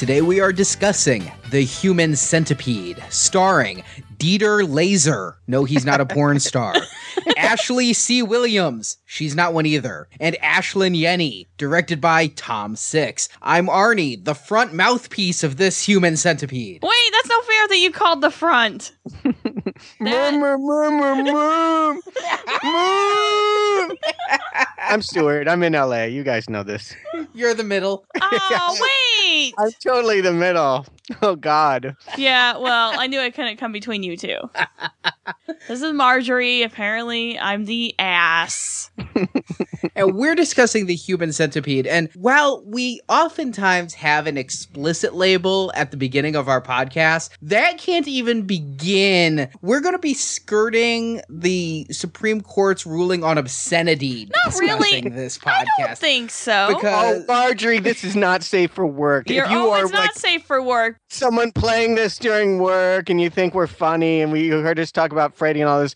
Today we are discussing The Human Centipede, starring Dieter Laser. No, he's not a porn star. Ashley C. Williams. She's not one either. And Ashlynn Yennie, directed by Tom Six. I'm Arnie, the front mouthpiece of this human centipede. Wait, that's no fair that you called the front. That-. I'm Stuart. I'm in LA. You guys know this. You're the middle. oh, wait. I'm totally the middle. Oh God. Yeah, well, I knew I couldn't come between you two. This is Marjorie. Apparently, I'm the ass. and we're discussing the human centipede. And while we oftentimes have an explicit label at the beginning of our podcast, that can't even begin. We're going to be skirting the Supreme Court's ruling on obscenity. Not really. discussing This I podcast. don't think so. Because- Oh, Marjorie, this is not safe for work. You're if you oh, are not like safe for work. someone playing this during work and you think we're funny and we you heard us talk about Freddie and all this,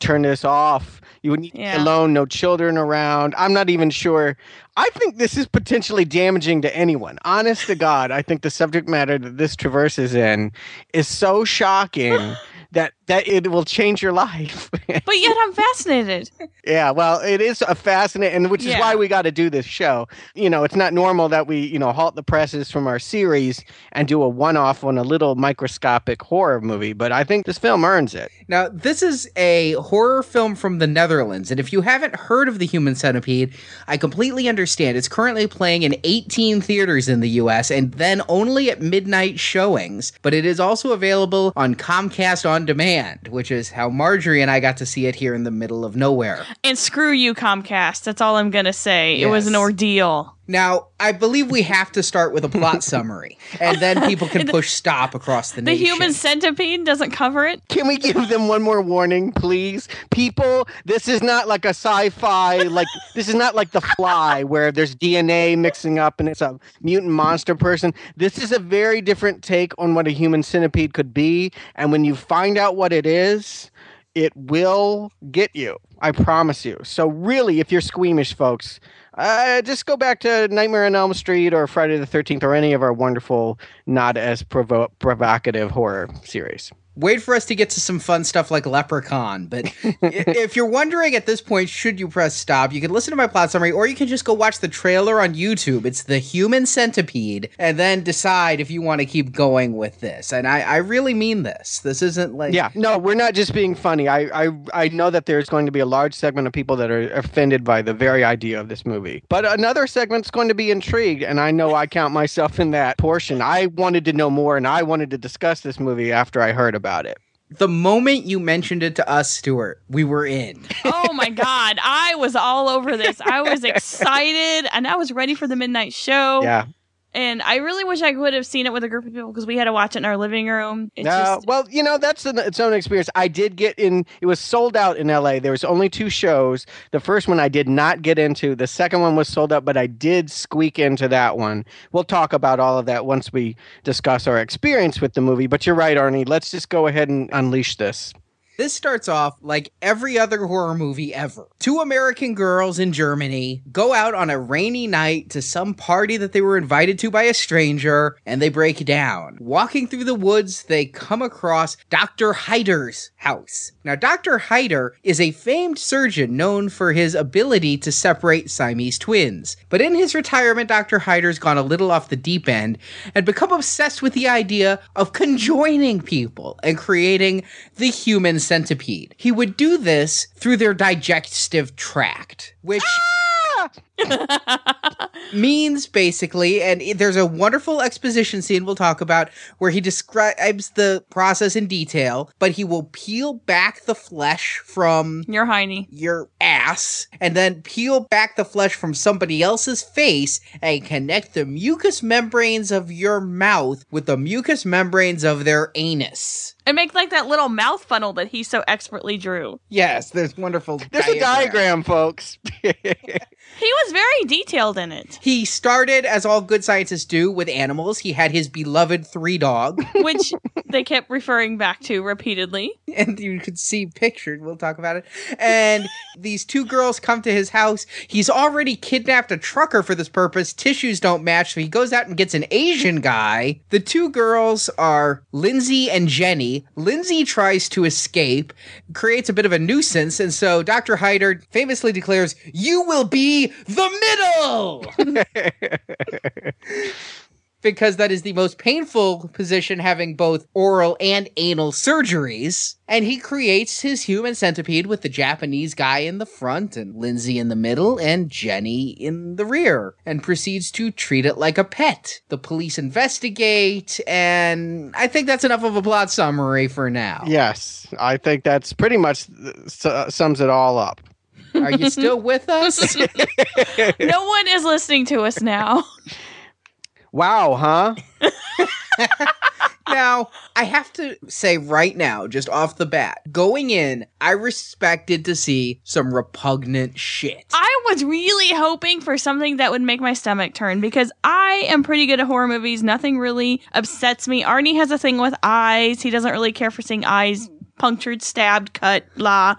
turn this off. You would need to be alone, no children around. I'm not even sure. I think this is potentially damaging to anyone. Honest to God, I think the subject matter that this traverses in is so shocking that that it will change your life. But yet, I'm fascinated. Yeah, well, it is a fascinating, and which is Yeah. why we got to do this show. You know, it's not normal that we, you know, halt the presses from our series and do a one-off on a little microscopic horror movie. But I think this film earns it. Now, this is a horror film from the Netherlands, and if you haven't heard of The Human Centipede, I completely understand. It's currently playing in 18 theaters in the US and then only at midnight showings, but it is also available on Comcast On Demand, which is how Marjorie and I got to see it here in the middle of nowhere. And screw you, Comcast. That's all I'm going to say. It was an ordeal. Now, I believe we have to start with a plot summary, and then people can push stop across the, nation. The nation. human centipede doesn't cover it. Can we give them one more warning, please? People, this is not like a sci-fi, like this is not like The Fly, where there's DNA mixing up and it's a mutant monster person. This is a very different take on what a human centipede could be, and when you find out what it is, it will get you. I promise you. So really, if you're squeamish, folks, uh, just go back to Nightmare on Elm Street or Friday the Thirteenth or any of our wonderful, not as provo- provocative horror series. Wait for us to get to some fun stuff like Leprechaun. But if you're wondering at this point, should you press stop, you can listen to my plot summary, or you can just go watch the trailer on YouTube. It's the Human Centipede, and then decide if you want to keep going with this. And I, I really mean this. This isn't like Yeah, no, we're not just being funny. I, I I know that there's going to be a large segment of people that are offended by the very idea of this movie, but another segment's going to be intrigued, and I know I count myself in that portion. I wanted to know more, and I wanted to discuss this movie after I heard about it. the moment you mentioned it to us, Stuart, we were in. Oh my god, I was all over this. I was excited and I was ready for the midnight show. Yeah. And I really wish I could have seen it with a group of people because we had to watch it in our living room. It's No, just well, you know that's an, its own experience. I did get in; it was sold out in L.A. There was only two shows. The first one I did not get into. The second one was sold out, but I did squeak into that one. We'll talk about all of that once we discuss our experience with the movie. But you're right, Arnie. Let's just go ahead and unleash this. This starts off like every other horror movie ever. Two American girls in Germany go out on a rainy night to some party that they were invited to by a stranger and they break down. Walking through the woods, they come across Dr. Heiter's house. Now, Dr. Heiter is a famed surgeon known for his ability to separate Siamese twins. But in his retirement, Dr. Heiter's gone a little off the deep end and become obsessed with the idea of conjoining people and creating the human centipede. He would do this through their digestive tract, which ah! means basically, and there's a wonderful exposition scene we'll talk about where he describes the process in detail, but he will peel back the flesh from you're Heine. your ass and then peel back the flesh from somebody else's face and connect the mucous membranes of your mouth with the mucous membranes of their anus. And make like that little mouth funnel that he so expertly drew. Yes, there's wonderful. There's a diagram, folks. He was very detailed in it, He started, as all good scientists do, with animals. He had his beloved three dog, which they kept referring back to repeatedly. and you could see pictured. We'll talk about it. And these two girls come to his house. He's already kidnapped a trucker for this purpose. Tissues don't match, so he goes out and gets an Asian guy. The two girls are Lindsay and Jenny. Lindsay tries to escape, creates a bit of a nuisance, and so Dr. Heiter famously declares, You will be the middle! because that is the most painful position having both oral and anal surgeries. And he creates his human centipede with the Japanese guy in the front and Lindsay in the middle and Jenny in the rear and proceeds to treat it like a pet. The police investigate and I think that's enough of a plot summary for now. yes, I think that's pretty much uh, sums it all up. Are you still with us? no one is listening to us now. Wow, huh? now, I have to say right now, just off the bat, going in, I respected to see some repugnant shit. I was really hoping for something that would make my stomach turn because I am pretty good at horror movies. Nothing really upsets me. Arnie has a thing with eyes. He doesn't really care for seeing eyes punctured, stabbed, cut, blah.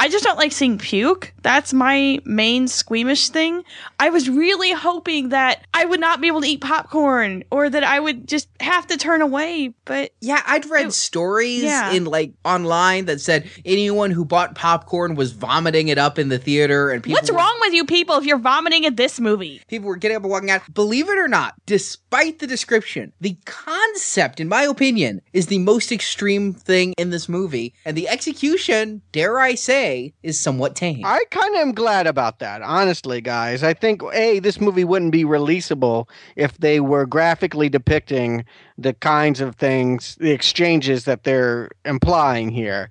I just don't like seeing puke. That's my main squeamish thing. I was really hoping that I would not be able to eat popcorn or that I would just have to turn away, but Yeah, I'd read It- stories yeah. in like online that said anyone who bought popcorn was vomiting it up in the theater and people what's were- wrong with you people if you're vomiting at this movie? People were getting up and walking out. Believe it or not, despite the description, the concept, in my opinion, is the most extreme thing in this movie. And the execution, dare I say, is somewhat tame. I kind of am glad about that, honestly, guys. I think a this movie wouldn't be releasable if they were graphically depicting the kinds of things, the exchanges that they're implying here.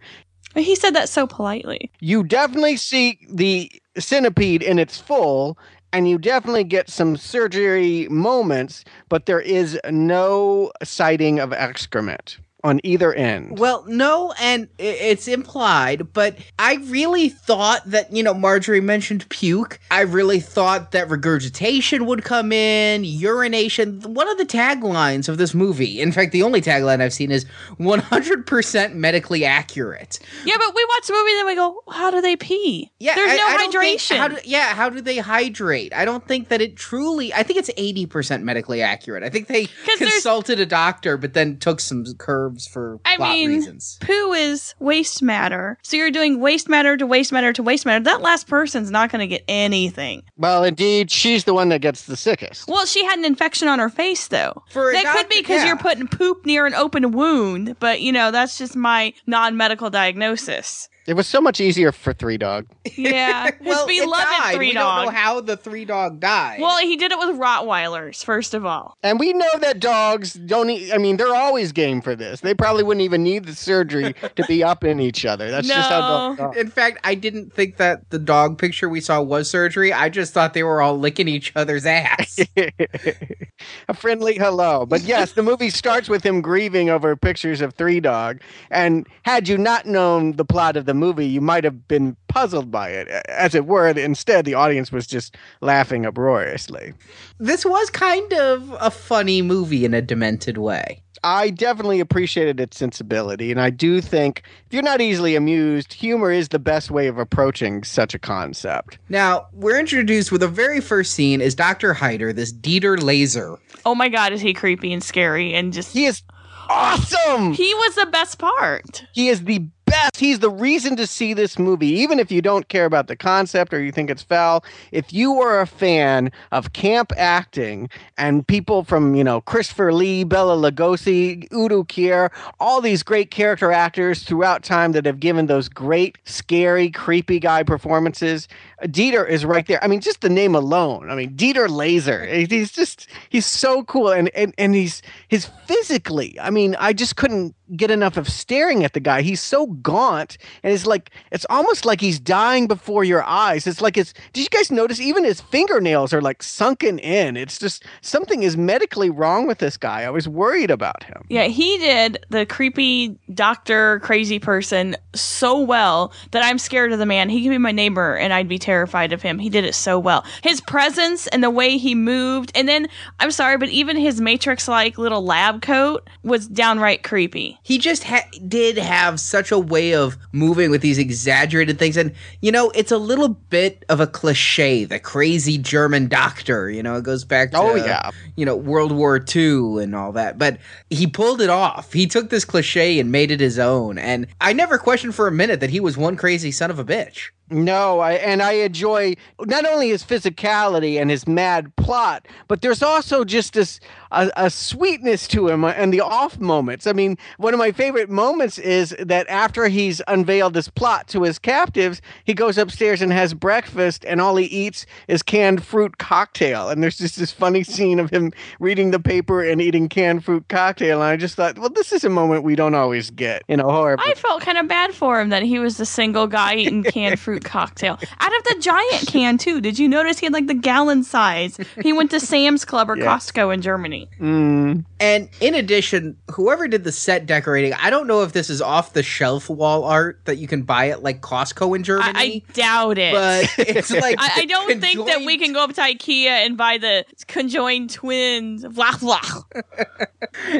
He said that so politely. You definitely see the centipede in its full, and you definitely get some surgery moments, but there is no sighting of excrement on either end. Well, no, and it's implied, but I really thought that, you know, Marjorie mentioned puke. I really thought that regurgitation would come in, urination. One of the taglines of this movie, in fact, the only tagline I've seen is 100% medically accurate. Yeah, but we watch the movie and we go, how do they pee? Yeah, There's I- no I don't think- hydration. how do, yeah, how do they hydrate? I don't think that it truly. I think it's eighty percent medically accurate. I think they consulted a doctor, but then took some curves for I plot mean, reasons. poo is waste matter. So you're doing waste matter to waste matter to waste matter. That last person's not going to get anything. Well, indeed, she's the one that gets the sickest. Well, she had an infection on her face, though. For a that could be because yeah. you're putting poop near an open wound, but you know, that's just my non medical diagnosis. It was so much easier for Three Dog. Yeah. His well, it beloved died. three we dog. don't know how the three dog died. well, he did it with Rottweilers, first of all. And we know that dogs don't. E- I mean, they're always game for this. They probably wouldn't even need the surgery to be up in each other. That's just how No. dogs. in fact, I didn't think that the dog picture we saw was surgery. I just thought they were all licking each other's ass. a friendly hello. But yes, the movie starts with him grieving over pictures of Three Dog. And had you not known the plot of the movie, you might have been puzzled by it. As it were, instead, the audience was just laughing uproariously. this was kind of a funny movie in a demented way. I definitely appreciated its sensibility, and I do think if you're not easily amused, humor is the best way of approaching such a concept. Now, we're introduced with the very first scene is Dr. Heiter, this Dieter Laser. Oh my god, is he creepy and scary and just He is awesome. He was the best part. He is the best. He's the reason to see this movie, even if you don't care about the concept or you think it's foul. If you are a fan of camp acting and people from, you know, Christopher Lee, Bela Lugosi, Udo Kier, all these great character actors throughout time that have given those great, scary, creepy guy performances, Dieter is right there. I mean, just the name alone. I mean, Dieter Laser. He's just he's so cool and and and he's his physically. I mean, I just couldn't get enough of staring at the guy. He's so gaunt, and it's like it's almost like he's dying before your eyes. It's like it's. Did you guys notice? Even his fingernails are like sunken in. It's just something is medically wrong with this guy. I was worried about him. Yeah, he did the creepy doctor crazy person so well that I'm scared of the man. He could be my neighbor and I'd be terrified of him. He did it so well. His presence and the way he moved, and then I'm sorry, but even his Matrix like little lab coat was downright creepy. He just ha- did have such a way of moving with these exaggerated things. And, you know, it's a little bit of a cliche, the crazy German doctor. You know, it goes back oh, to, Oh, yeah. you know, World War II and all that. But he pulled it off. He took this cliche and made it his own. And I never questioned for a minute that he was one crazy son of a bitch. No, I and I enjoy not only his physicality and his mad plot, but there's also just this a, a sweetness to him and the off moments. I mean, one of my favorite moments is that after he's unveiled this plot to his captives, he goes upstairs and has breakfast, and all he eats is canned fruit cocktail. And there's just this funny scene of him reading the paper and eating canned fruit cocktail. And I just thought, well, this is a moment we don't always get in a horror. I felt kind of bad for him that he was the single guy eating canned fruit cocktail out of the giant can too. Did you notice he had like the gallon size? He went to Sam's Club or Yeah. Costco in Germany. Mm. And in addition, whoever did the set decorating, I don't know if this is off the shelf wall art that you can buy at like Costco in Germany. I doubt it. but it's like I, I don't think that we can go up to IKEA and buy the conjoined twins. Blah blah.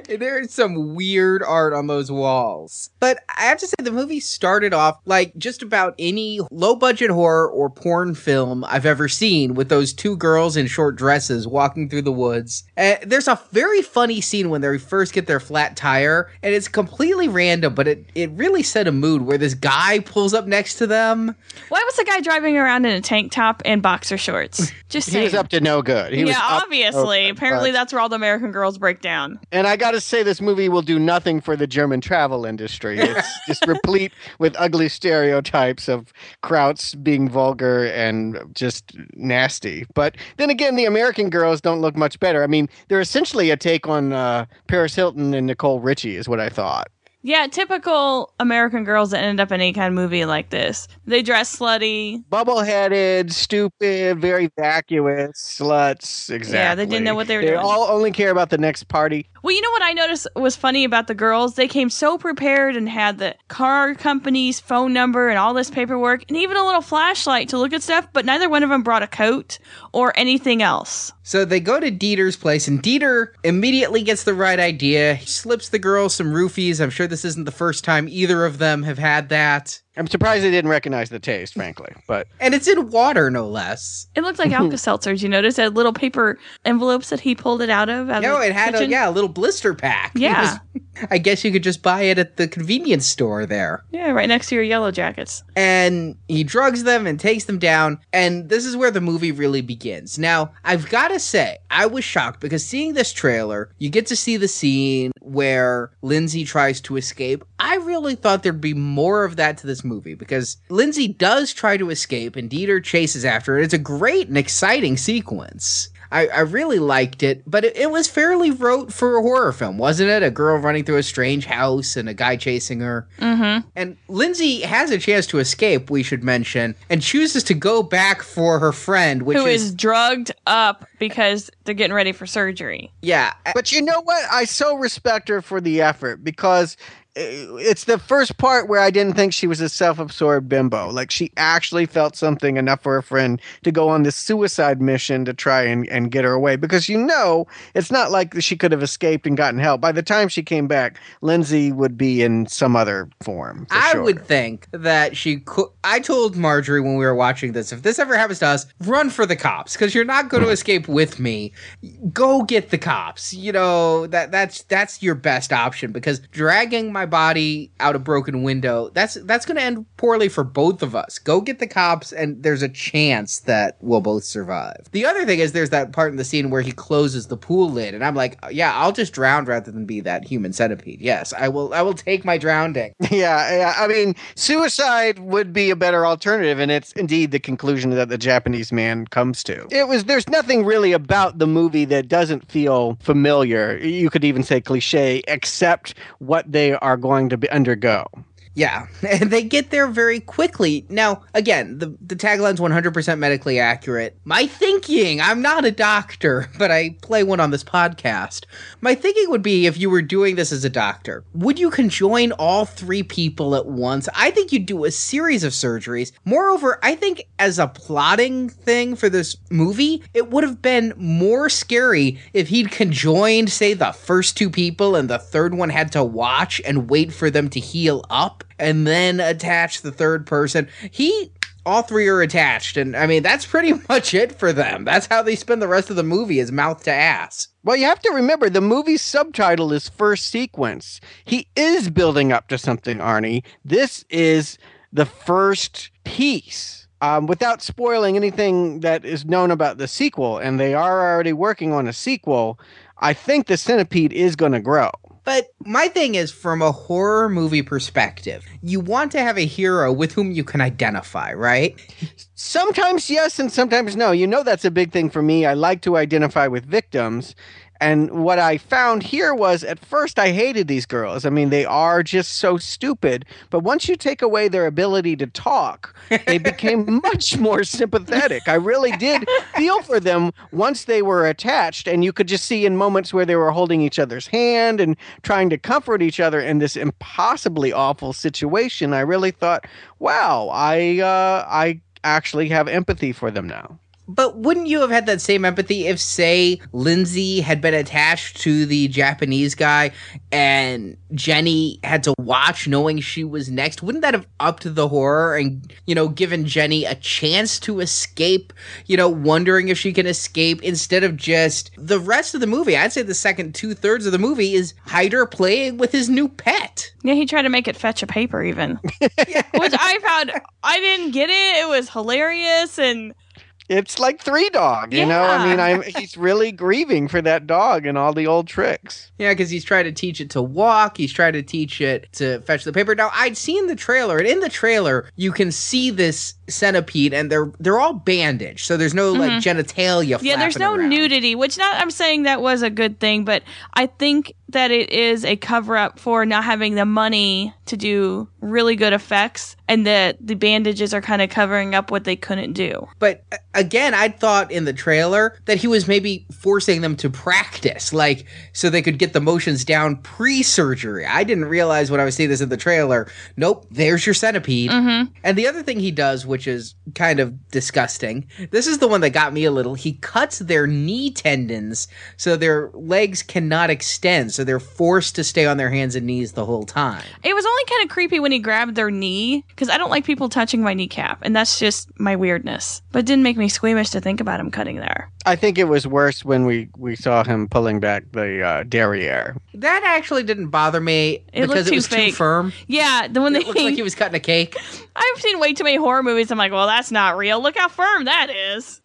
There's some weird art on those walls. But I have to say, the movie started off like just about any low budget horror or porn film I've ever seen with those two girls in short dresses walking through the woods. Uh, there's a very funny scene when they first get their flat tire, and it's completely random, but it, it really set a mood where this guy pulls up next to them. Why was the guy driving around in a tank top and boxer shorts? Just He was up to no good. He was yeah, up to no obviously. Apparently, but- that's where all the American girls break down. And I got to say, this movie will do nothing for the German travel industry. It's just replete with ugly stereotypes of Krauts being vulgar and just nasty. But then again, the American girls don't look much better. I mean, they're essentially a take on uh, Paris Hilton and Nicole Richie, is what I thought. Yeah, typical American girls that end up in any kind of movie like this. They dress slutty. Bubble headed, stupid, very vacuous, sluts. Exactly. Yeah, they didn't know what they were They doing. all only care about the next party. Well, you know what I noticed was funny about the girls? They came so prepared and had the car company's phone number and all this paperwork and even a little flashlight to look at stuff, but neither one of them brought a coat or anything else. So they go to Dieter's place, and Dieter immediately gets the right idea. He slips the girls some roofies. I'm sure this isn't the first time either of them have had that. I'm surprised they didn't recognize the taste, frankly. But And it's in water, no less. It looked like Alka Seltzers. You notice that little paper envelopes that he pulled it out of? Out No, of it had a yeah, a little blister pack. Yeah. was- I guess you could just buy it at the convenience store there. Yeah, right next to your yellow jackets. and he drugs them and takes them down and this is where the movie really begins now i've got to say i was shocked because seeing this trailer you get to see the scene where lindsay tries to escape i really thought there'd be more of that to this movie because lindsay does try to escape and dieter chases after her it's a great and exciting sequence I, I really liked it, but it, it was fairly rote for a horror film, wasn't it? A girl running through a strange house and a guy chasing her. Mm-hmm. And Lindsay has a chance to escape, we should mention, and chooses to go back for her friend, which Who is, is drugged up because they're getting ready for surgery. yeah, But you know what? I so respect her for the effort because Uh, it's the first part where I didn't think she was a self-absorbed bimbo. Like she actually felt something enough for her friend to go on this suicide mission to try and, and get her away. Because you know, it's not like she could have escaped and gotten help. By the time she came back, Lindsay would be in some other form. for I sure. would think that she could. I told Marjorie when we were watching this, if this ever happens to us, run for the cops because you're not going to escape with me. Go get the cops. You know that that's that's your best option because dragging my body out a broken window that's that's going to end poorly for both of us. Go get the cops, and there's a chance that we'll both survive. The other thing is there's that part in the scene where he closes the pool lid, and I'm like, yeah, I'll just drown rather than be that human centipede. Yes, I will. I will take my drowning. Yeah, yeah. I mean, suicide would be a better alternative, and it's indeed the conclusion that the Japanese man comes to. It was. There's nothing really about the movie that doesn't feel familiar. You could even say cliche, except what they are going to be, undergo. Yeah, and they get there very quickly. Now, again, the, the tagline's 100% medically accurate. My thinking, I'm not a doctor, but I play one on this podcast. My thinking would be if you were doing this as a doctor, would you conjoin all three people at once? I think you'd do a series of surgeries. Moreover, I think as a plotting thing for this movie, it would have been more scary if he'd conjoined, say, the first two people and the third one had to watch and wait for them to heal up and then attach the third person. He all three are attached and I mean that's pretty much it for them. That's how they spend the rest of the movie is mouth to ass. Well, you have to remember the movie's subtitle is first sequence. He is building up to something, Arnie. This is the first piece. Um, without spoiling anything that is known about the sequel, and they are already working on a sequel, I think the centipede is going to grow. But my thing is, from a horror movie perspective, you want to have a hero with whom you can identify, right? Sometimes yes, and sometimes no. You know, that's a big thing for me. I like to identify with victims. And what I found here was at first I hated these girls. I mean, they are just so stupid. But once you take away their ability to talk, they became much more sympathetic. I really did feel for them once they were attached. And you could just see in moments where they were holding each other's hand and trying to comfort each other in this impossibly awful situation. I really thought, wow, I, uh, I actually have empathy for them now. But wouldn't you have had that same empathy if, say, Lindsay had been attached to the Japanese guy and Jenny had to watch knowing she was next? Wouldn't that have upped the horror and, you know, given Jenny a chance to escape, you know, wondering if she can escape instead of just the rest of the movie? I'd say the second two thirds of the movie is Heiter playing with his new pet. Yeah, he tried to make it fetch a paper even. yeah. Which I found I didn't get it. It was hilarious and it's like three dog you know? I mean i'm he's really grieving for that dog and all the old tricks. Yeah because he's trying to teach it to walk he's trying to teach it to fetch the paper. Now i'd seen the trailer and in the trailer you can see this centipede and they're they're all bandaged so there's no mm-hmm. like genitalia yeah there's no around. nudity which not i'm saying that was a good thing but i think that it is a cover up for not having the money to do really good effects and that the bandages are kind of covering up what they couldn't do. But again, I thought in the trailer that he was maybe forcing them to practice, like so they could get the motions down pre surgery. I didn't realize when I was seeing this in the trailer. Nope, there's your centipede. Mm-hmm. And the other thing he does, which is kind of disgusting, this is the one that got me a little. He cuts their knee tendons so their legs cannot extend so they're forced to stay on their hands and knees the whole time. It was only kind of creepy when he grabbed their knee because I don't like people touching my kneecap, and that's just my weirdness. But it didn't make me squeamish to think about him cutting there. I think it was worse when we we saw him pulling back the uh, derriere. That actually didn't bother me it because it was fake. too firm. Yeah, the one that looked like he was cutting a cake. I've seen way too many horror movies. I'm like, well, that's not real. Look how firm that is.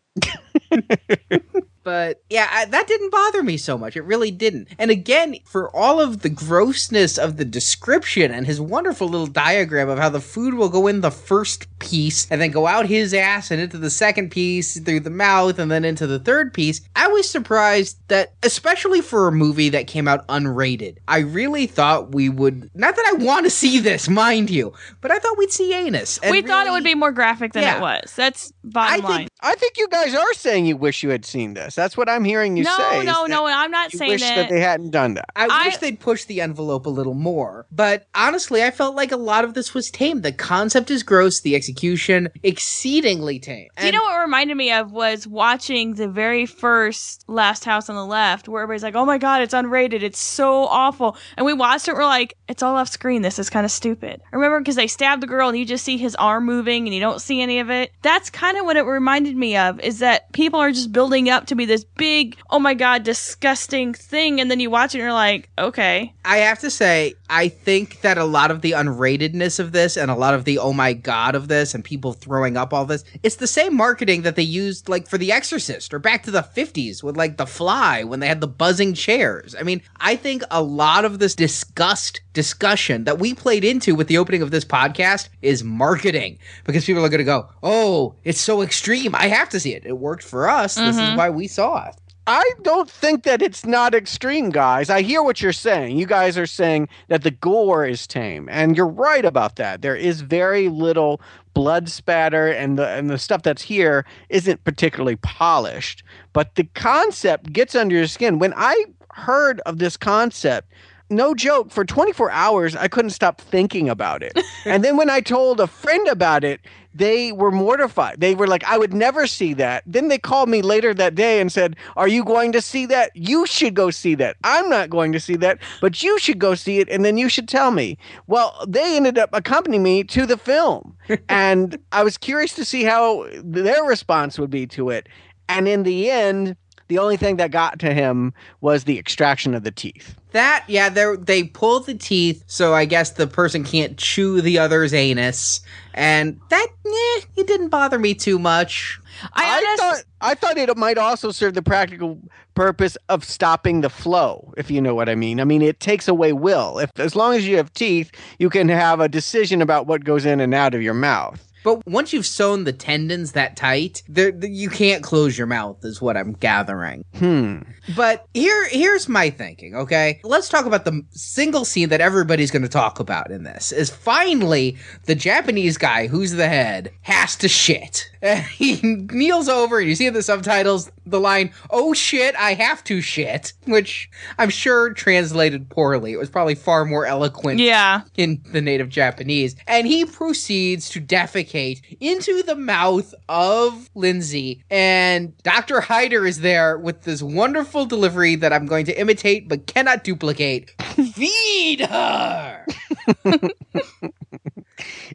but yeah, I, that didn't bother me so much. It really didn't. And again, for all of the grossness of the description and his wonderful little diagram of how the food will go in the first piece and then go out his ass and into the second piece through the mouth and then into the third piece, I was surprised that, especially for a movie that came out unrated, I really thought we would, not that I want to see this, mind you, but I thought we'd see anus. we really, thought it would be more graphic than yeah, it was. That's bottom I line. Think, I think you guys are saying you wish you had seen this. That's what I'm hearing you no, say. No, no, no. I'm not saying wish that. that they hadn't done that. I, I wish they'd pushed the envelope a little more. But honestly, I felt like a lot of this was tame. The concept is gross. The execution exceedingly tame. Do you know what reminded me of was watching the very first Last House on the Left, where everybody's like, "Oh my god, it's unrated. It's so awful." And we watched it. We're like, "It's all off screen. This is kind of stupid." I Remember, because they stabbed the girl and you just see his arm moving and you don't see any of it. That's kind of what it reminded me of. Is that people are just building up to be this big, oh my god, disgusting thing, and then you watch it and you're like, okay. I have to say, I think that a lot of the unratedness of this and a lot of the oh my god of this and people throwing up all this, it's the same marketing that they used like for The Exorcist or back to the 50s with like The Fly when they had the buzzing chairs. I mean, I think a lot of this disgust discussion that we played into with the opening of this podcast is marketing because people are going to go, "Oh, it's so extreme. I have to see it. It worked for us. Mm-hmm. This is mm-hmm. why we saw it." I don't think that it's not extreme, guys. I hear what you're saying. You guys are saying that the gore is tame, and you're right about that. There is very little blood spatter, and the and the stuff that's here isn't particularly polished. But the concept gets under your skin. When I heard of this concept, no joke, for 24 hours, I couldn't stop thinking about it. and then when I told a friend about it, they were mortified. They were like, I would never see that. Then they called me later that day and said, Are you going to see that? You should go see that. I'm not going to see that, but you should go see it and then you should tell me. Well, they ended up accompanying me to the film. and I was curious to see how their response would be to it. And in the end, the only thing that got to him was the extraction of the teeth. That yeah, they they pull the teeth, so I guess the person can't chew the other's anus, and that eh, it didn't bother me too much. I, I honest- thought I thought it might also serve the practical purpose of stopping the flow, if you know what I mean. I mean, it takes away will. If as long as you have teeth, you can have a decision about what goes in and out of your mouth. But once you've sewn the tendons that tight, there th- you can't close your mouth, is what I'm gathering. Hmm. But here, here's my thinking. Okay, let's talk about the single scene that everybody's going to talk about in this. Is finally the Japanese guy who's the head has to shit. And he kneels over, and you see in the subtitles the line "Oh shit, I have to shit," which I'm sure translated poorly. It was probably far more eloquent yeah. in the native Japanese. And he proceeds to defecate into the mouth of Lindsay. And Dr. Heiter is there with this wonderful delivery that I'm going to imitate but cannot duplicate. Feed her!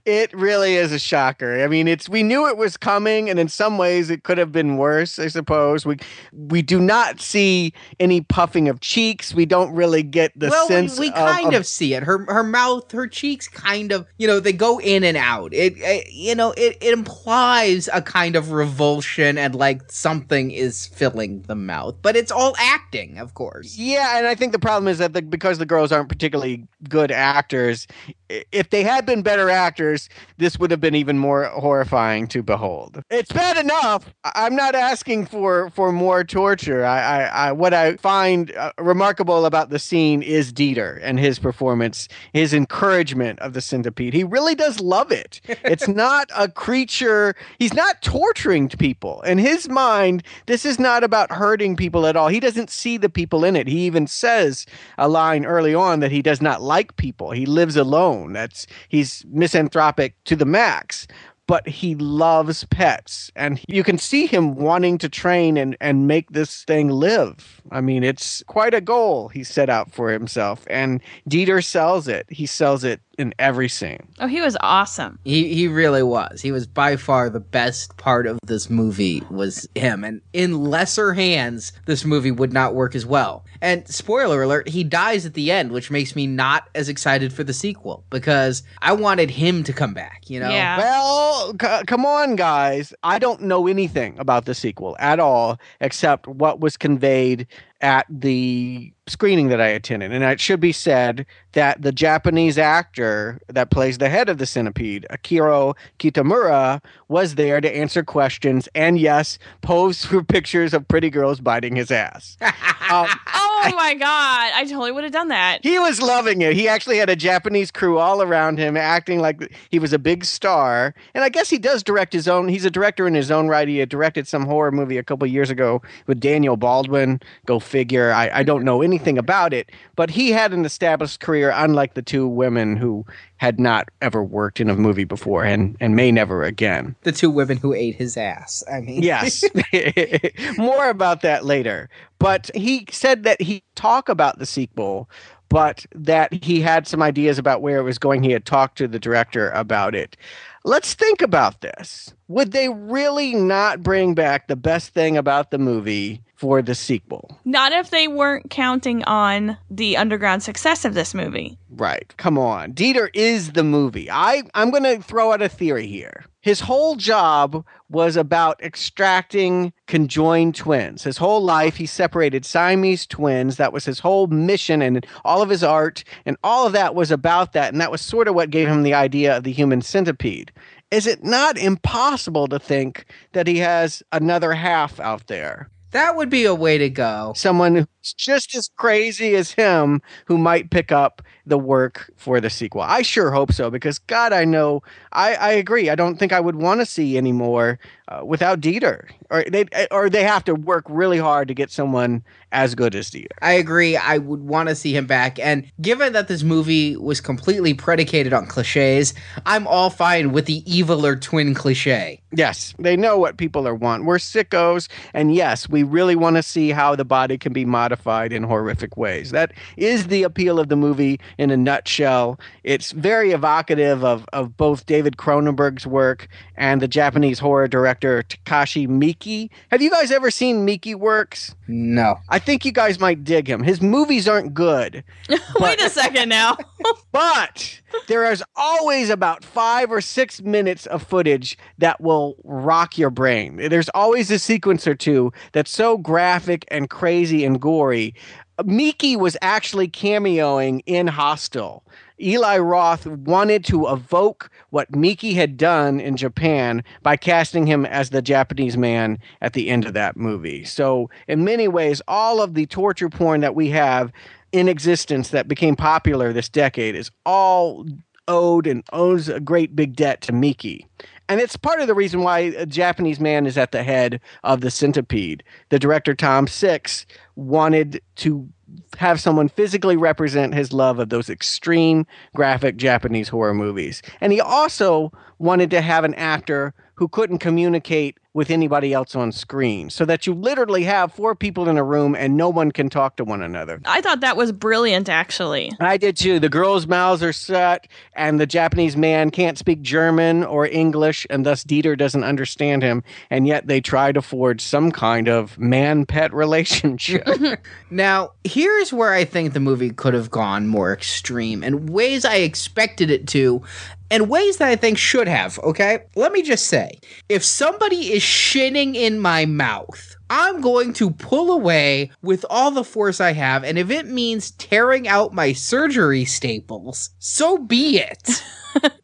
It really is a shocker. I mean, it's we knew it was coming, and in some ways, it could have been worse. I suppose we we do not see any puffing of cheeks. We don't really get the well, we, sense. we of- kind of of, see it. Her her mouth, her cheeks, kind of, you know, they go in and out. It, it you know, it, it implies a kind of revulsion and like something is filling the mouth, but it's all acting, of course. Yeah, and I think the problem is that the, because the girls aren't particularly good actors, if they had been better actors, this would have been even more horrifying to behold. It's bad enough. I'm not asking for for more torture. I, I, I what I find uh, remarkable about the scene is Dieter and his performance, his encouragement of the centipede. He really does love it. It's not a creature. He's not torturing people. In his mind, this is not about hurting people at all. He doesn't see the people in it. He even says a line early on that he does not like people. He lives alone. That's he's misanthropic to the max. But he loves pets, and you can see him wanting to train and, and make this thing live. I mean, it's quite a goal he set out for himself, and Dieter sells it. He sells it in every scene. Oh, he was awesome. He he really was. He was by far the best part of this movie was him. And in lesser hands, this movie would not work as well. And spoiler alert, he dies at the end, which makes me not as excited for the sequel because I wanted him to come back, you know? Yeah. Well, c- come on, guys. I don't know anything about the sequel at all, except what was conveyed at the screening that I attended. And it should be said that the Japanese actor that plays the head of the centipede, Akiro Kitamura, was there to answer questions and, yes, pose for pictures of pretty girls biting his ass. Um, Oh my god, I totally would have done that. he was loving it. He actually had a Japanese crew all around him, acting like he was a big star. And I guess he does direct his own. He's a director in his own right. He had directed some horror movie a couple years ago with Daniel Baldwin. Go figure. I, I don't know anything about it, but he had an established career, unlike the two women who had not ever worked in a movie before and and may never again. The two women who ate his ass. I mean, Yes. More about that later. But he said that he talk about the sequel, but that he had some ideas about where it was going. He had talked to the director about it. Let's think about this. Would they really not bring back the best thing about the movie for the sequel? Not if they weren't counting on the underground success of this movie. Right. Come on. Dieter is the movie. I, I'm going to throw out a theory here. His whole job was about extracting conjoined twins. His whole life, he separated Siamese twins. That was his whole mission and all of his art, and all of that was about that. And that was sort of what gave him the idea of the human centipede. Is it not impossible to think that he has another half out there? That would be a way to go. Someone who's just as crazy as him who might pick up the work for the sequel. I sure hope so because God, I know I, I agree. I don't think I would want to see anymore uh, without Dieter, or they or they have to work really hard to get someone as good as Dieter. I agree. I would want to see him back. And given that this movie was completely predicated on cliches, I'm all fine with the eviler twin cliche. Yes, they know what people are want. We're sickos, and yes, we really want to see how the body can be modified in horrific ways. That is the appeal of the movie in a nutshell. It's very evocative of, of both David Cronenberg's work and the Japanese horror director Takashi Miike. Have you guys ever seen Miike works? No. I think you guys might dig him. His movies aren't good, Wait a second now. but there is always about five or six minutes of footage that will rock your brain. There's always a sequence or two that's so graphic and crazy and gory. Miike was actually cameoing in Hostel. Eli Roth wanted to evoke what Miike had done in Japan by casting him as the Japanese man at the end of that movie. So, in many ways, all of the torture porn that we have in existence that became popular this decade is all owed and owes a great big debt to Miike. And it's part of the reason why a Japanese man is at the head of the centipede. The director Tom Six wanted to have someone physically represent his love of those extreme graphic Japanese horror movies. And he also wanted to have an actor who couldn't communicate with anybody else on screen so that you literally have four people in a room and no one can talk to one another. I thought that was brilliant, actually. I did too. The girls' mouths are shut, and the Japanese man can't speak German or English, and thus Dieter doesn't understand him. And yet they try to forge some kind of man pet relationship. Now, here's where I think the movie could have gone more extreme in ways I expected it to, and ways that I think should have, okay? Let me just say if somebody is shitting in my mouth, I'm going to pull away with all the force I have, and if it means tearing out my surgery staples, so be it.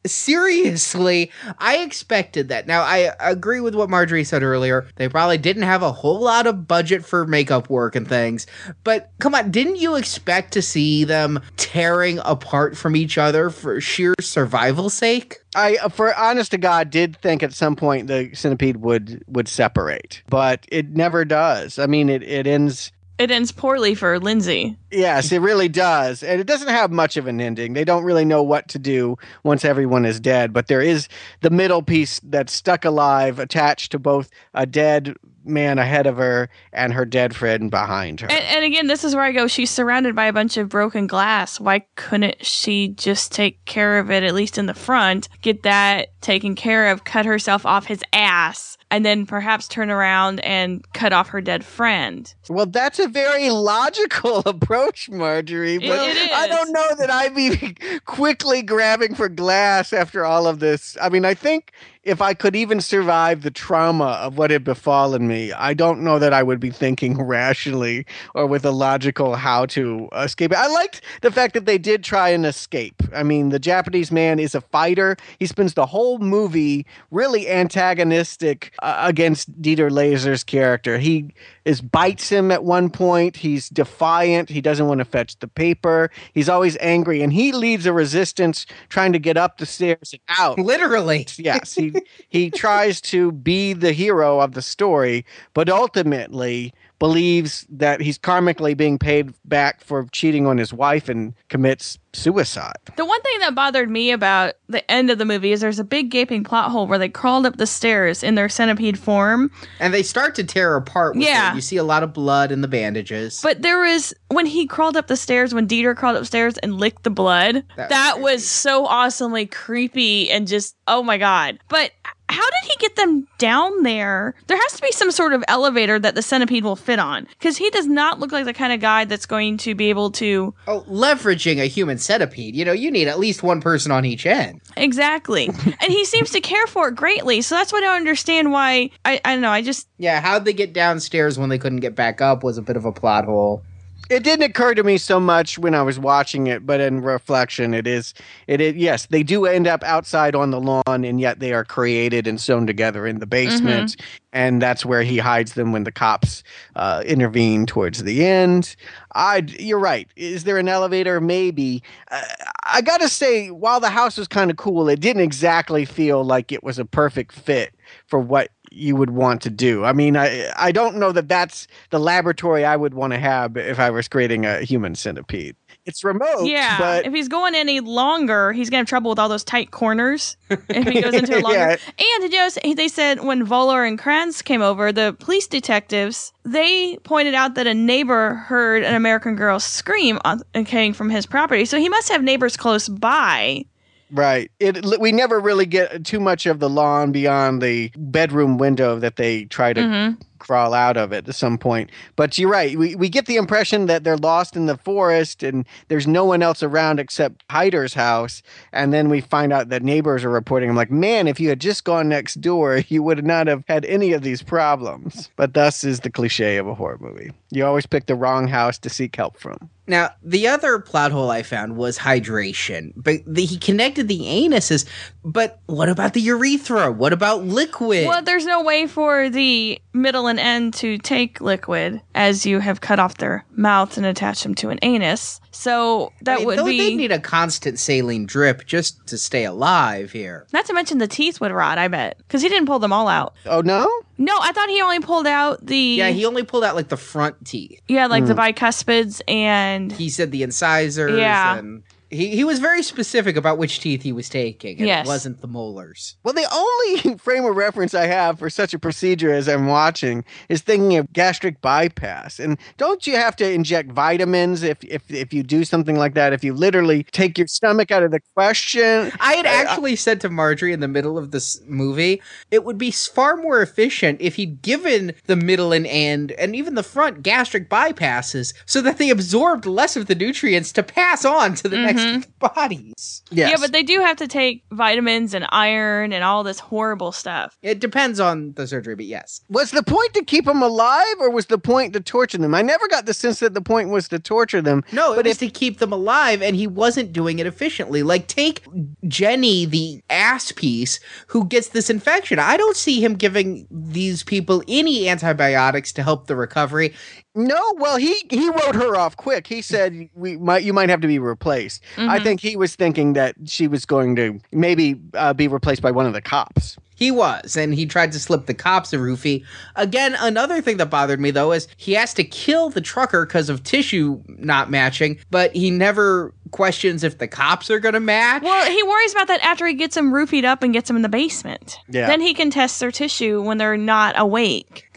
Seriously, I expected that. Now, I agree with what Marjorie said earlier. They probably didn't have a whole lot of budget for makeup work and things, but come on, didn't you expect to see them tearing apart from each other for sheer survival sake? I, for honest to God, did think at some point the centipede would would separate, but it never does. I mean, it it ends. It ends poorly for Lindsay. Yes, it really does, and it doesn't have much of an ending. They don't really know what to do once everyone is dead, but there is the middle piece that's stuck alive, attached to both a dead man ahead of her and her dead friend behind her. And, and again, this is where I go. She's surrounded by a bunch of broken glass. Why couldn't she just take care of it, at least in the front, get that taken care of, cut herself off his ass, and then perhaps turn around and cut off her dead friend? Well, that's a very logical approach, Marjorie. But it is. I don't know that I'd be quickly grabbing for glass after all of this. I mean, I think if I could even survive the trauma of what had befallen me, I don't know that I would be thinking rationally or with a logical how to escape. I liked the fact that they did try and escape. I mean, the Japanese man is a fighter. He spends the whole movie really antagonistic uh, against Dieter Laser's character. He is bites him at one point. He's defiant. He doesn't want to fetch the paper. He's always angry, and he leads a resistance trying to get up the stairs and out. Literally. Yes, he he tries to be the hero of the story, but ultimately believes that he's karmically being paid back for cheating on his wife and commits suicide. The one thing that bothered me about the end of the movie is there's a big gaping plot hole where they crawled up the stairs in their centipede form. And they start to tear apart. With Yeah. it. You see a lot of blood in the bandages. But there was when he crawled up the stairs, when Dieter crawled upstairs and licked the blood. That That, was was so awesomely creepy and just oh my god. But how did he get them down there? There has to be some sort of elevator that the centipede will fit on because he does not look like the kind of guy that's going to be able to oh, leveraging a human centipede. You know, you need at least one person on each end. exactly. and he seems to care for it greatly. So that's why I don't understand why. I I don't know. I just Yeah, how'd they get downstairs when they couldn't get back up was a bit of a plot hole. It didn't occur to me so much when I was watching it, but in reflection, it is. It is. Yes, they do end up outside on the lawn, and yet they are created and sewn together in the basement, and that's where he hides them when the cops uh, intervene towards the end. I. You're right. Is there an elevator? Maybe. Uh, I gotta say, while the house was kind of cool, it didn't exactly feel like it was a perfect fit for what you would want to do. I mean, I I don't know that that's the laboratory I would want to have if I was creating a human centipede. It's remote, Yeah, but if he's going any longer, he's gonna have trouble with all those tight corners. if he goes into a longer, Yeah. and you know they said when Voller and Kranz came over, the police detectives they pointed out that a neighbor heard an American girl scream on, coming from his property, so he must have neighbors close by. Right, it we never really get too much of the lawn beyond the bedroom window that they try to Mhm. Crawl out of it at some point. But you're right. We we get the impression that they're lost in the forest and there's no one else around except Heiter's house. And then we find out that neighbors are reporting. I'm like, man, if you had just gone next door, you would not have had any of these problems. But thus is the cliche of a horror movie. You always pick the wrong house to seek help from. Now, the other plot hole I found was hydration, but the, he connected the anuses. But what about the urethra? What about liquid? Well, there's no way for the middle and end to take liquid as you have cut off their mouths and attached them to an anus. So that I mean, would be. They need a constant saline drip just to stay alive here. Not to mention the teeth would rot, I bet. Because he didn't pull them all out. Oh no? No, I thought he only pulled out the. Yeah, he only pulled out like the front teeth. Yeah, like the mm. bicuspids and. He said the incisors. Yeah. And he, he was very specific about which teeth he was taking. And Yes. It wasn't the molars. Well, the only frame of reference I have for such a procedure as I'm watching is thinking of gastric bypass. And don't you have to inject vitamins if if, if you do something like that? If you literally take your stomach out of the question? I had I- I- actually said to Marjorie in the middle of this movie, it would be far more efficient if he'd given the middle and end and even the front gastric bypasses so that they absorbed less of the nutrients to pass on to the next Mm-hmm. bodies. Yes. Yeah, but they do have to take vitamins and iron and all this horrible stuff. It depends on the surgery, but yes. was the point to keep them alive or was the point to torture them? I never got the sense that the point was to torture them. No, it but was if to keep them alive, and he wasn't doing it efficiently. Like, take Jenny, the ass piece, who gets this infection. I don't see him giving these people any antibiotics to help the recovery. No, well, he he wrote her off quick. He said we might you might have to be replaced. I Mhm. think he was thinking that she was going to maybe uh, be replaced by one of the cops. He was, and he tried to slip the cops a roofie. Again, another thing that bothered me though is he has to kill the trucker because of tissue not matching, but he never questions if the cops are going to match. Well, he worries about that after he gets them roofied up and gets them in the basement. Yeah. Then he can test their tissue when they're not awake.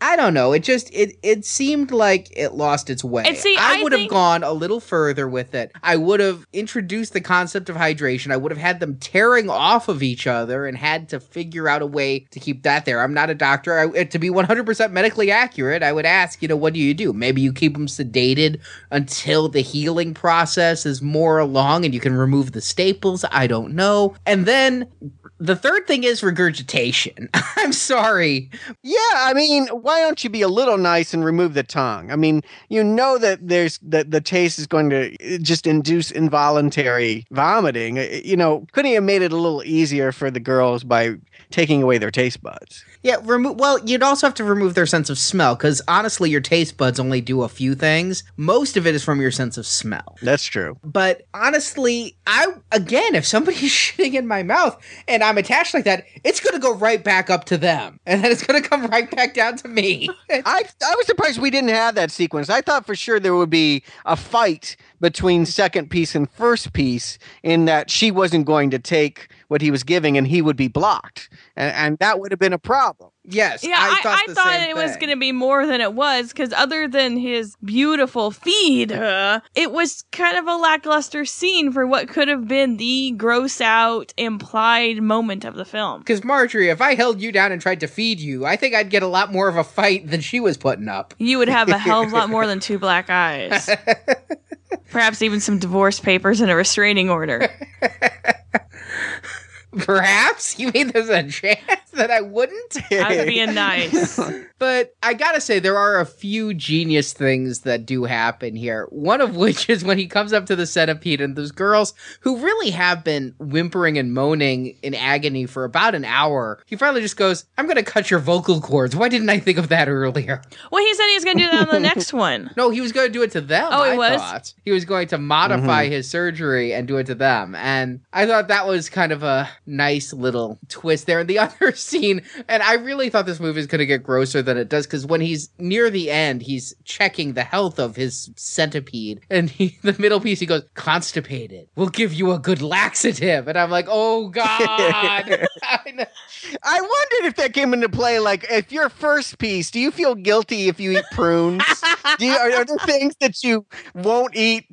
I don't know. It just it it seemed like it lost its way. And see, I I would have think- gone a little further with it. I would have introduced the concept of hydration. I would have had them tearing off of each other and had to figure out a way to keep that there. I'm not a doctor. I, eh, to be 100% medically accurate, I would ask, you know, what do you do? Maybe you keep them sedated until the healing process is more along and you can remove the staples. I don't know. And then the third thing is regurgitation. I'm sorry. Yeah, I mean, why don't you be a little nice and remove the tongue? I mean, you know that there's that the taste is going to uh, just induce involuntary vomiting. Uh, You know, couldn't you have made it a little easier for the girls by taking away their taste buds? Yeah, remove. Well, you'd also have to remove their sense of smell because honestly, your taste buds only do a few things. Most of it is from your sense of smell. That's true. But honestly, I again, if somebody's shitting in my mouth and I'm attached like that, it's gonna go right back up to them, and then it's gonna come right back down to me. I I was surprised we didn't have that sequence. I thought for sure there would be a fight between second piece and first piece in that she wasn't going to take what he was giving and he would be blocked. And, and that would have been a problem. yes, Yeah, I, thought I the thought same it was going to be more than it was because other than his beautiful feed, uh, it was kind of a lackluster scene for what could have been the gross out implied moment of the film. Because Marjorie, if I held you down and tried to feed you, I think I'd get a lot more of a fight than she was putting up. You would have a hell of a lot more than two black eyes. Perhaps even some divorce papers and a restraining order. Perhaps you mean there's a chance. that I wouldn't. I was being nice. But I gotta say, there are a few genius things that do happen here. One of which is when he comes up to the centipede, and those girls who really have been whimpering and moaning in agony for about an hour, he finally just goes, I'm gonna cut your vocal cords. Why didn't I think of that earlier? Well, he said he was going to do that on the next one. No, he was going to do it to them. Oh, he I was? Thought. He was going to modify mm-hmm. his surgery and do it to them. And I thought that was kind of a nice little twist there. And the other scene, and I really thought this movie was going to get grosser than it does because when he's near the end, he's checking the health of his centipede. And he, the middle piece, he goes, constipated. We'll give you a good laxative. And I'm like, oh, God. I. I wondered if that came into play. Like, if your first piece, do you feel guilty if you eat prunes? do you, are, are there things that you won't eat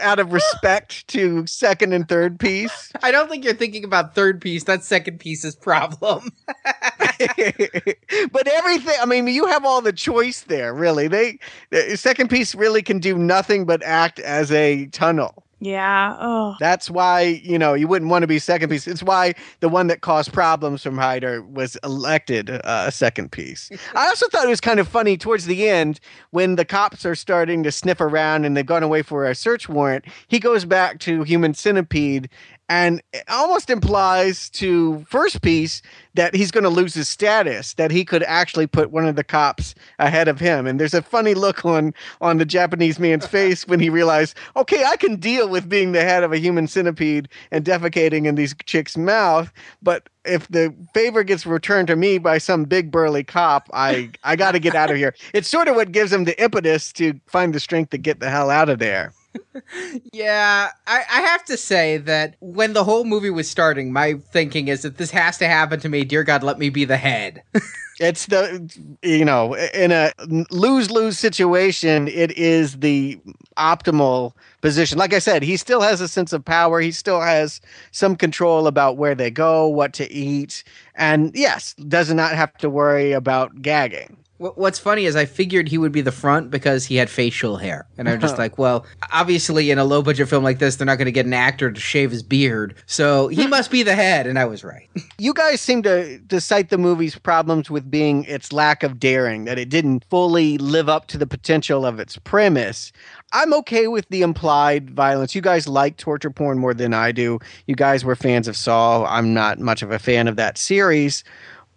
out of respect to second and third piece? I don't think you're thinking about third piece. That's second piece's problem. but everything, I mean, you have all the choice there, really. They, the second piece really can do nothing but act as a tunnel. Yeah. Oh. That's why, you know, you wouldn't want to be second piece. It's why the one that caused problems from Heiter was elected uh, a second piece. I also thought it was kind of funny towards the end when the cops are starting to sniff around and they've gone away for a search warrant. He goes back to Human Centipede and it almost implies to first piece that he's going to lose his status that he could actually put one of the cops ahead of him. And there's a funny look on on the japanese man's face when he realized okay i can deal with being the head of a human centipede and defecating in these chicks mouth but if the favor gets returned to me by some big burly cop i i got to get out of here. It's sort of what gives him the impetus to find the strength to get the hell out of there Yeah, I, I have to say that when the whole movie was starting, my thinking is that this has to happen to me. Dear God, let me be the head. It's the, you know, in a lose lose situation, it is the optimal position. Like I said, he still has a sense of power. He still has some control about where they go, what to eat. And yes, does not have to worry about gagging. Wh- What's funny is I figured he would be the front because he had facial hair. And I'm just like, well, obviously in a low budget film like this, they're not going to get an actor to shave his beard. So he must be the head. And I was right. You guys seem to, to cite the movie's problems with being its lack of daring, that it didn't fully live up to the potential of its premise. I'm okay with the implied violence. You guys like torture porn more than I do. You guys were fans of Saw. I'm not much of a fan of that series.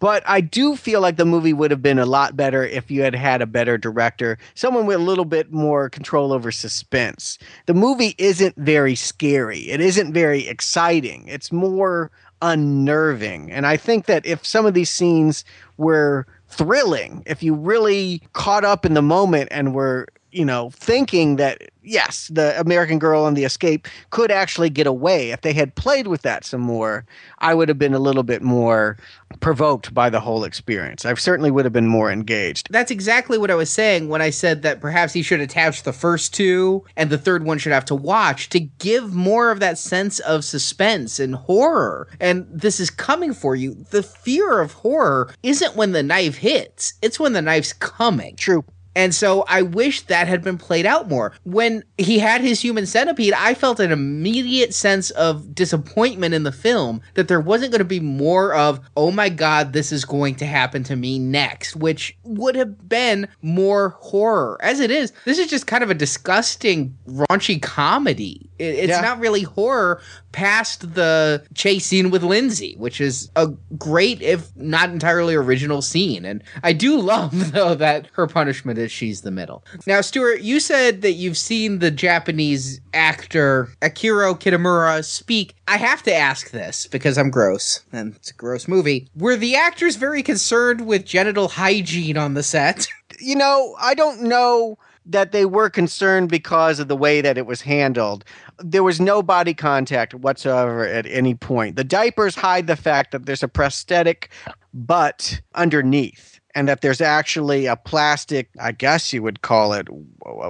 But I do feel like the movie would have been a lot better if you had had a better director, someone with a little bit more control over suspense. The movie isn't very scary, it isn't very exciting, it's more unnerving. And I think that if some of these scenes were thrilling, if you really caught up in the moment and were you know, thinking that yes, the American Girl and the Escape could actually get away. If they had played with that some more, I would have been a little bit more provoked by the whole experience. I certainly would have been more engaged. That's exactly what I was saying when I said that perhaps he should attach the first two and the third one should have to watch to give more of that sense of suspense and horror. And this is coming for you. The fear of horror isn't when the knife hits, it's when the knife's coming. True. And so I wish that had been played out more. When he had his human centipede, I felt an immediate sense of disappointment in the film that there wasn't going to be more of, oh my God, this is going to happen to me next, which would have been more horror. As it is, this is just kind of a disgusting, raunchy comedy. It- It's Yeah. not really horror past the chase scene with Lindsay, which is a great, if not entirely original scene. And I do love, though, that her punishment is she's the middle. Now, Stuart, you said that you've seen the Japanese actor Akira Kitamura speak. I have to ask this because I'm gross, and it's a gross movie. Were the actors very concerned with genital hygiene on the set? You know, I don't know that they were concerned because of the way that it was handled. There was no body contact whatsoever at any point. The diapers hide the fact that there's a prosthetic butt underneath and that there's actually a plastic, I guess you would call it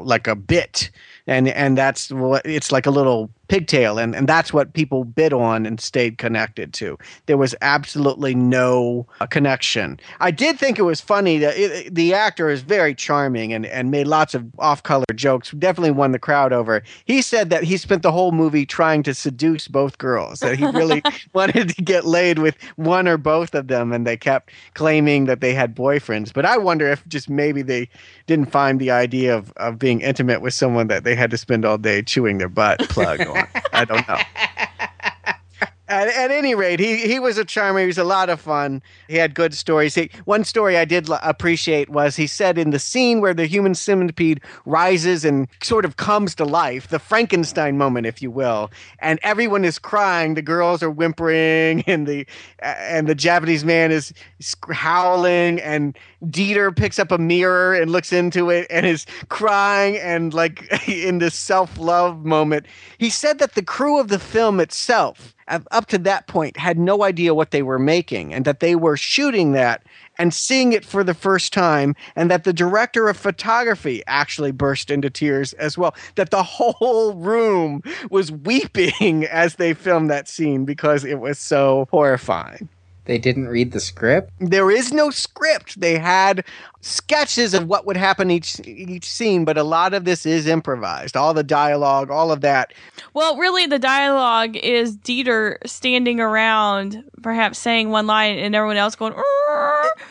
like a bit and and that's what it's like a little pigtail. And, and that's what people bid on and stayed connected to. There was absolutely no uh, connection. I did think it was funny that it, the actor is very charming and, and made lots of off-color jokes. Definitely won the crowd over he said that he spent the whole movie trying to seduce both girls that he really wanted to get laid with one or both of them and they kept claiming that they had boyfriends. But i wonder if just maybe they didn't find the idea of, of being intimate with someone that they had to spend all day chewing their butt plug on I don't know. At, at, any rate, he, he was a charmer. He was a lot of fun. He had good stories. He, one story I did l- appreciate was he said in the scene where the human centipede rises and sort of comes to life, the Frankenstein moment, if you will, and everyone is crying. The girls are whimpering, and the and the Japanese man is howling, and Dieter picks up a mirror and looks into it and is crying, and like in this self love moment, he said that the crew of the film itself up to that point had no idea what they were making and that they were shooting that and seeing it for the first time and that the director of photography actually burst into tears as well that the whole room was weeping as they filmed that scene because it was so horrifying they didn't read the script there is no script they had sketches of what would happen each each scene, but a lot of this is improvised. All the dialogue, all of that. Well, really, the dialogue is Dieter standing around, perhaps saying one line, and everyone else going.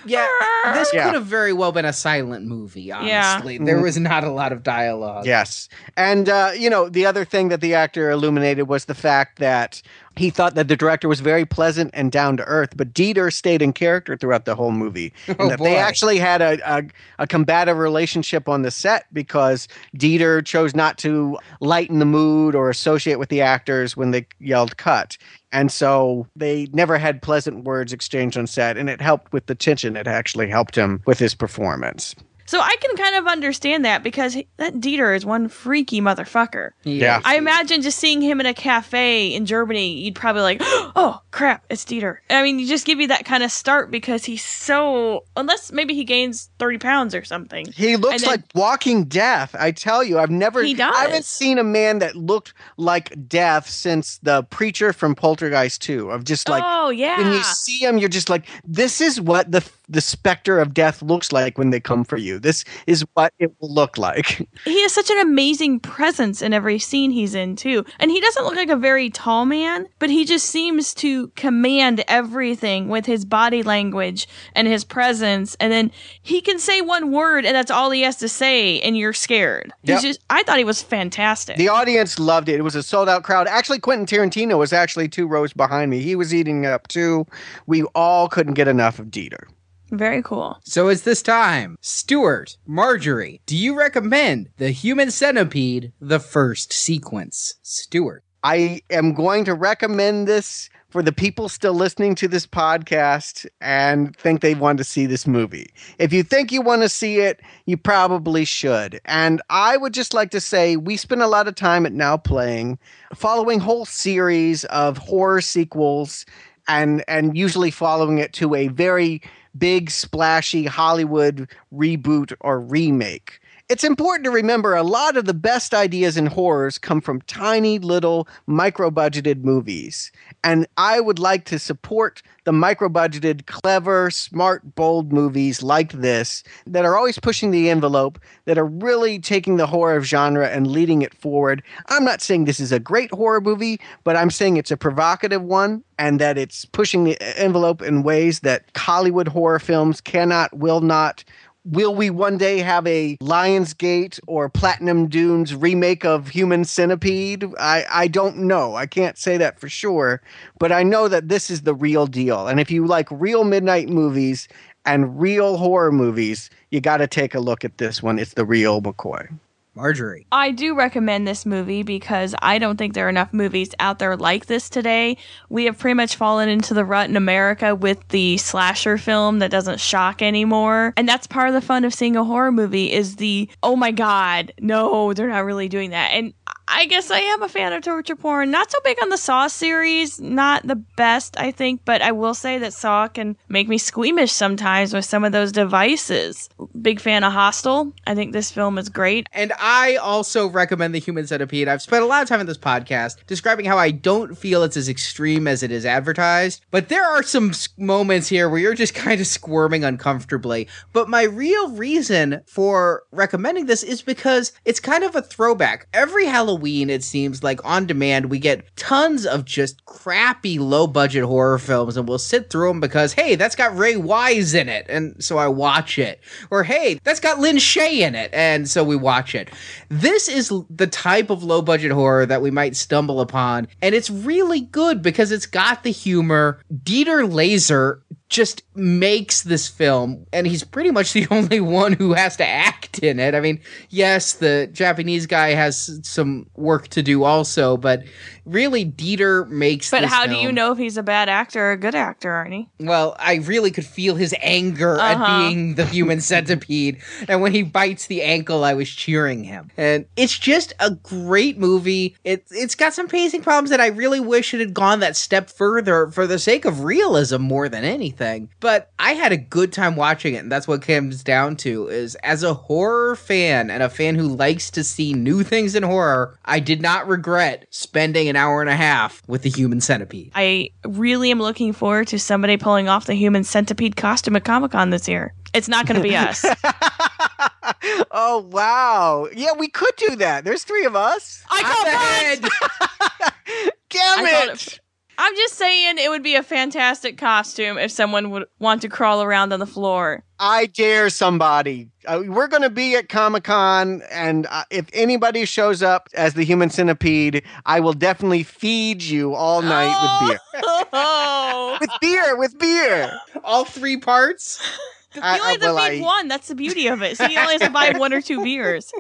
Yeah, this yeah. could have very well been a silent movie. Honestly, yeah. there mm-hmm. was not a lot of dialogue. Yes, and uh, you know the other thing that the actor illuminated was the fact that he thought that the director was very pleasant and down to earth, but Dieter stayed in character throughout the whole movie. And oh, that boy. they actually had a, a, a, combative relationship on the set because Dieter chose not to lighten the mood or associate with the actors when they yelled cut. And so they never had pleasant words exchanged on set, and it helped with the tension. It actually helped him with his performance. So I can kind of understand that because he, that Dieter is one freaky motherfucker. Yeah. I imagine just seeing him in a cafe in Germany, you'd probably like, oh crap, it's Dieter. I mean, you just give you that kind of start because he's so, unless maybe he gains 30 pounds or something. He looks then, like walking death. I tell you, I've never, he does. I haven't seen a man that looked like death since the preacher from Poltergeist 2. Of just like, oh yeah. When you see him, you're just like, this is what the, the specter of death looks like when they come for you. This is what it will look like. He has such an amazing presence in every scene he's in, too. And he doesn't look like a very tall man, but he just seems to command everything with his body language and his presence. And then he can say one word, and that's all he has to say, and you're scared. Yep. just, I thought he was fantastic. The audience loved it. It was a sold out crowd. Actually, Quentin Tarantino was actually two rows behind me. He was eating up too. We all couldn't get enough of Dieter. Very cool. So it's this time. Stuart, Marjorie, do you recommend The Human Centipede, the first sequence? Stuart. I am going to recommend this for the people still listening to this podcast and think they want to see this movie. If you think you want to see it, you probably should. And I would just like to say we spend a lot of time at Now Playing following whole series of horror sequels and and usually following it to a very big, splashy Hollywood reboot or remake. It's important to remember a lot of the best ideas in horrors come from tiny little micro budgeted movies. And I would like to support the micro budgeted, clever, smart, bold movies like this that are always pushing the envelope, that are really taking the horror genre and leading it forward. I'm not saying this is a great horror movie, but I'm saying it's a provocative one and that it's pushing the envelope in ways that Hollywood horror films cannot, will not, Will we one day have a Lionsgate or Platinum Dunes remake of Human Centipede? I, I don't know. I can't say that for sure, but I know that this is the real deal. And if you like real midnight movies and real horror movies, you got to take a look at this one. It's the real McCoy. Marjorie. I do recommend this movie because I don't think there are enough movies out there like this today. We have pretty much fallen into the rut in America with the slasher film that doesn't shock anymore. And that's part of the fun of seeing a horror movie is the, oh my God, no, they're not really doing that. And I guess I am a fan of torture porn. Not so big on the Saw series. Not the best, I think, but I will say that Saw can make me squeamish sometimes with some of those devices. Big fan of Hostel. I think this film is great. And I also recommend The Human Centipede. I've spent a lot of time in this podcast describing how I don't feel it's as extreme as it is advertised, but there are some moments here where you're just kind of squirming uncomfortably. But my real reason for recommending this is because it's kind of a throwback. Every Halloween, it seems like on demand, we get tons of just crappy, low budget horror films, and we'll sit through them because, hey, that's got Ray Wise in it. And so I watch it. Or, hey, that's got Lin Shaye in it. And so we watch it. This is the type of low budget horror that we might stumble upon. And it's really good because it's got the humor. Dieter Laser just makes this film and he's pretty much the only one who has to act in it. I mean, yes, the Japanese guy has some work to do also, but really Dieter makes But how do you know if he's a bad actor or a good actor, Arnie? well, I really could feel his anger at Uh-huh. being the human centipede. And when he bites the ankle, I was cheering him. And it's just a great movie. It, it's got some pacing problems that I really wish it had gone that step further for the sake of realism more than anything. But I had a good time watching it. And that's what comes down to is as a horror fan and a fan who likes to see new things in horror, I did not regret spending an hour and a half with the human centipede. I really am looking forward to somebody pulling off the human centipede costume at Comic Con this year. It's not going to be us. oh wow! Yeah, we could do that. There's three of us. I I'm call the head. Damn it! Called it- I'm just saying it would be a fantastic costume if someone would want to crawl around on the floor. I dare somebody. Uh, we're going to be at Comic Con, and uh, if anybody shows up as the human centipede, I will definitely feed you all night with beer. Oh, With beer, with beer. All three parts. you only have to well, feed one. That's the beauty of it. So you only have to buy one or two beers.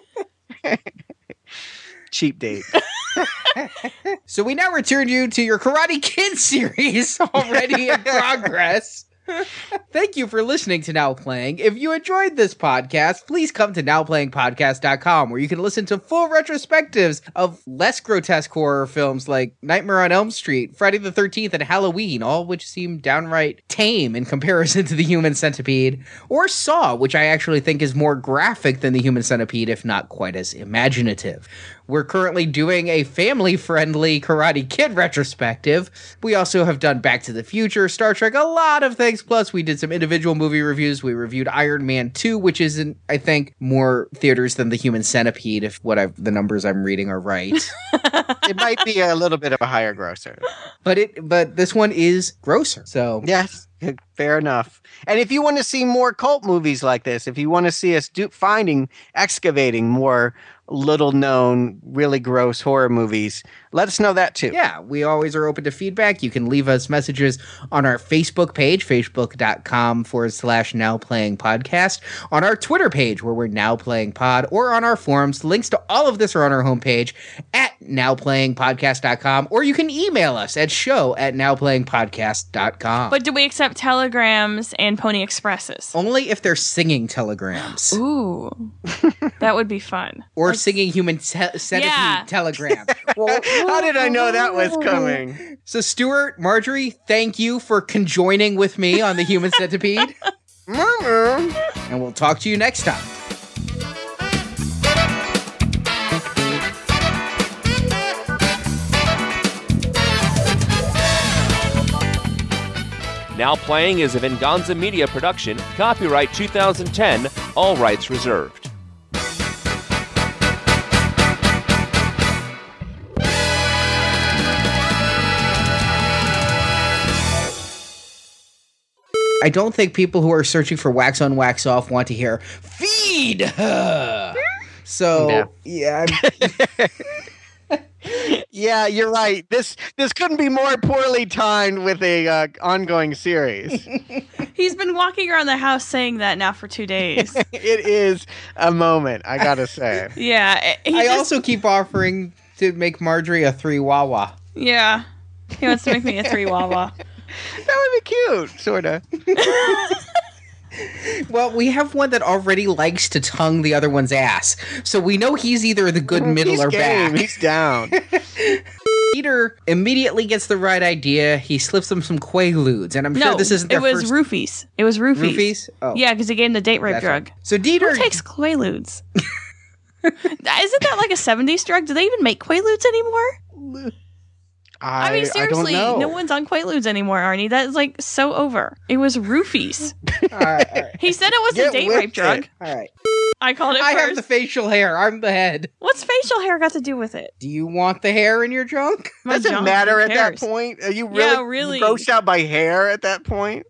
Cheap date. So we now return you to your Karate Kid series already in progress. Thank you for listening to Now Playing. If you enjoyed this podcast, please come to nowplayingpodcast.com where you can listen to full retrospectives of less grotesque horror films like Nightmare on Elm Street, Friday the 13th, and Halloween, all which seem downright tame in comparison to the human centipede, or Saw, which I actually think is more graphic than the human centipede, if not quite as imaginative. We're currently doing a family friendly Karate Kid retrospective. We also have done Back to the Future, Star Trek, a lot of things. Plus, we did some individual movie reviews. We reviewed Iron Man 2, which is in, I think, more theaters than the Human Centipede, if what I've, the numbers I'm reading are right. it might be a little bit of a higher grosser. but it, but this one is grosser. So Yes, fair enough. And if you want to see more cult movies like this, if you want to see us do finding, excavating more little known, really gross horror movies, let us know that too. Yeah, we always are open to feedback. You can leave us messages on our Facebook page, facebook.com forward slash now playing podcast, on our Twitter page where we're now playing pod, or on our forums. Links to all of this are on our homepage at nowplayingpodcast.com, or you can email us at show at nowplayingpodcast.com. But do we accept telegrams and Pony Expresses? only if they're singing telegrams Ooh, that would be fun. or singing human te- centipede Yeah. telegram. How did I know that was coming? so, Stuart, Marjorie, thank you for conjoining with me on the human centipede. Mm-mm. and we'll talk to you next time. Now Playing is a Venganza Media production, copyright 2010, all rights reserved. I don't think people who are searching for wax on, wax off want to hear feed her. So yeah, I'm- Yeah, you're right. This this couldn't be more poorly timed with a uh, ongoing series. He's been walking around the house saying that now for two days. it is a moment, I gotta say. yeah, he I just- also keep offering to make Marjorie a three wawa. yeah. He wants to make me a three wawa. That would be cute, sorta. Well, we have one that already likes to tongue the other one's ass, so we know he's either the good middle He's or game. back. He's down. Peter immediately gets the right idea. He slips them some Quaaludes, and I'm no, sure this isn't it their was first roofies. It was roofies. roofies. Oh, Yeah, because he gave him the date rape that's drug. right. So Dieter Who takes Quaaludes? Isn't that like a 70s drug? Do they even make Quaaludes anymore? I, I, mean, seriously, I don't know. no one's on Quaaludes anymore, Arnie. That is like so over. It was roofies. all right, all right, He said it was a date with rape drug. all right. I called it I first. have the facial hair. I'm the head. What's facial hair got to do with it? Do you want the hair in your junk? My Doesn't junk, matter at that point. Are you really, Yeah, really. grossed out by hair at that point?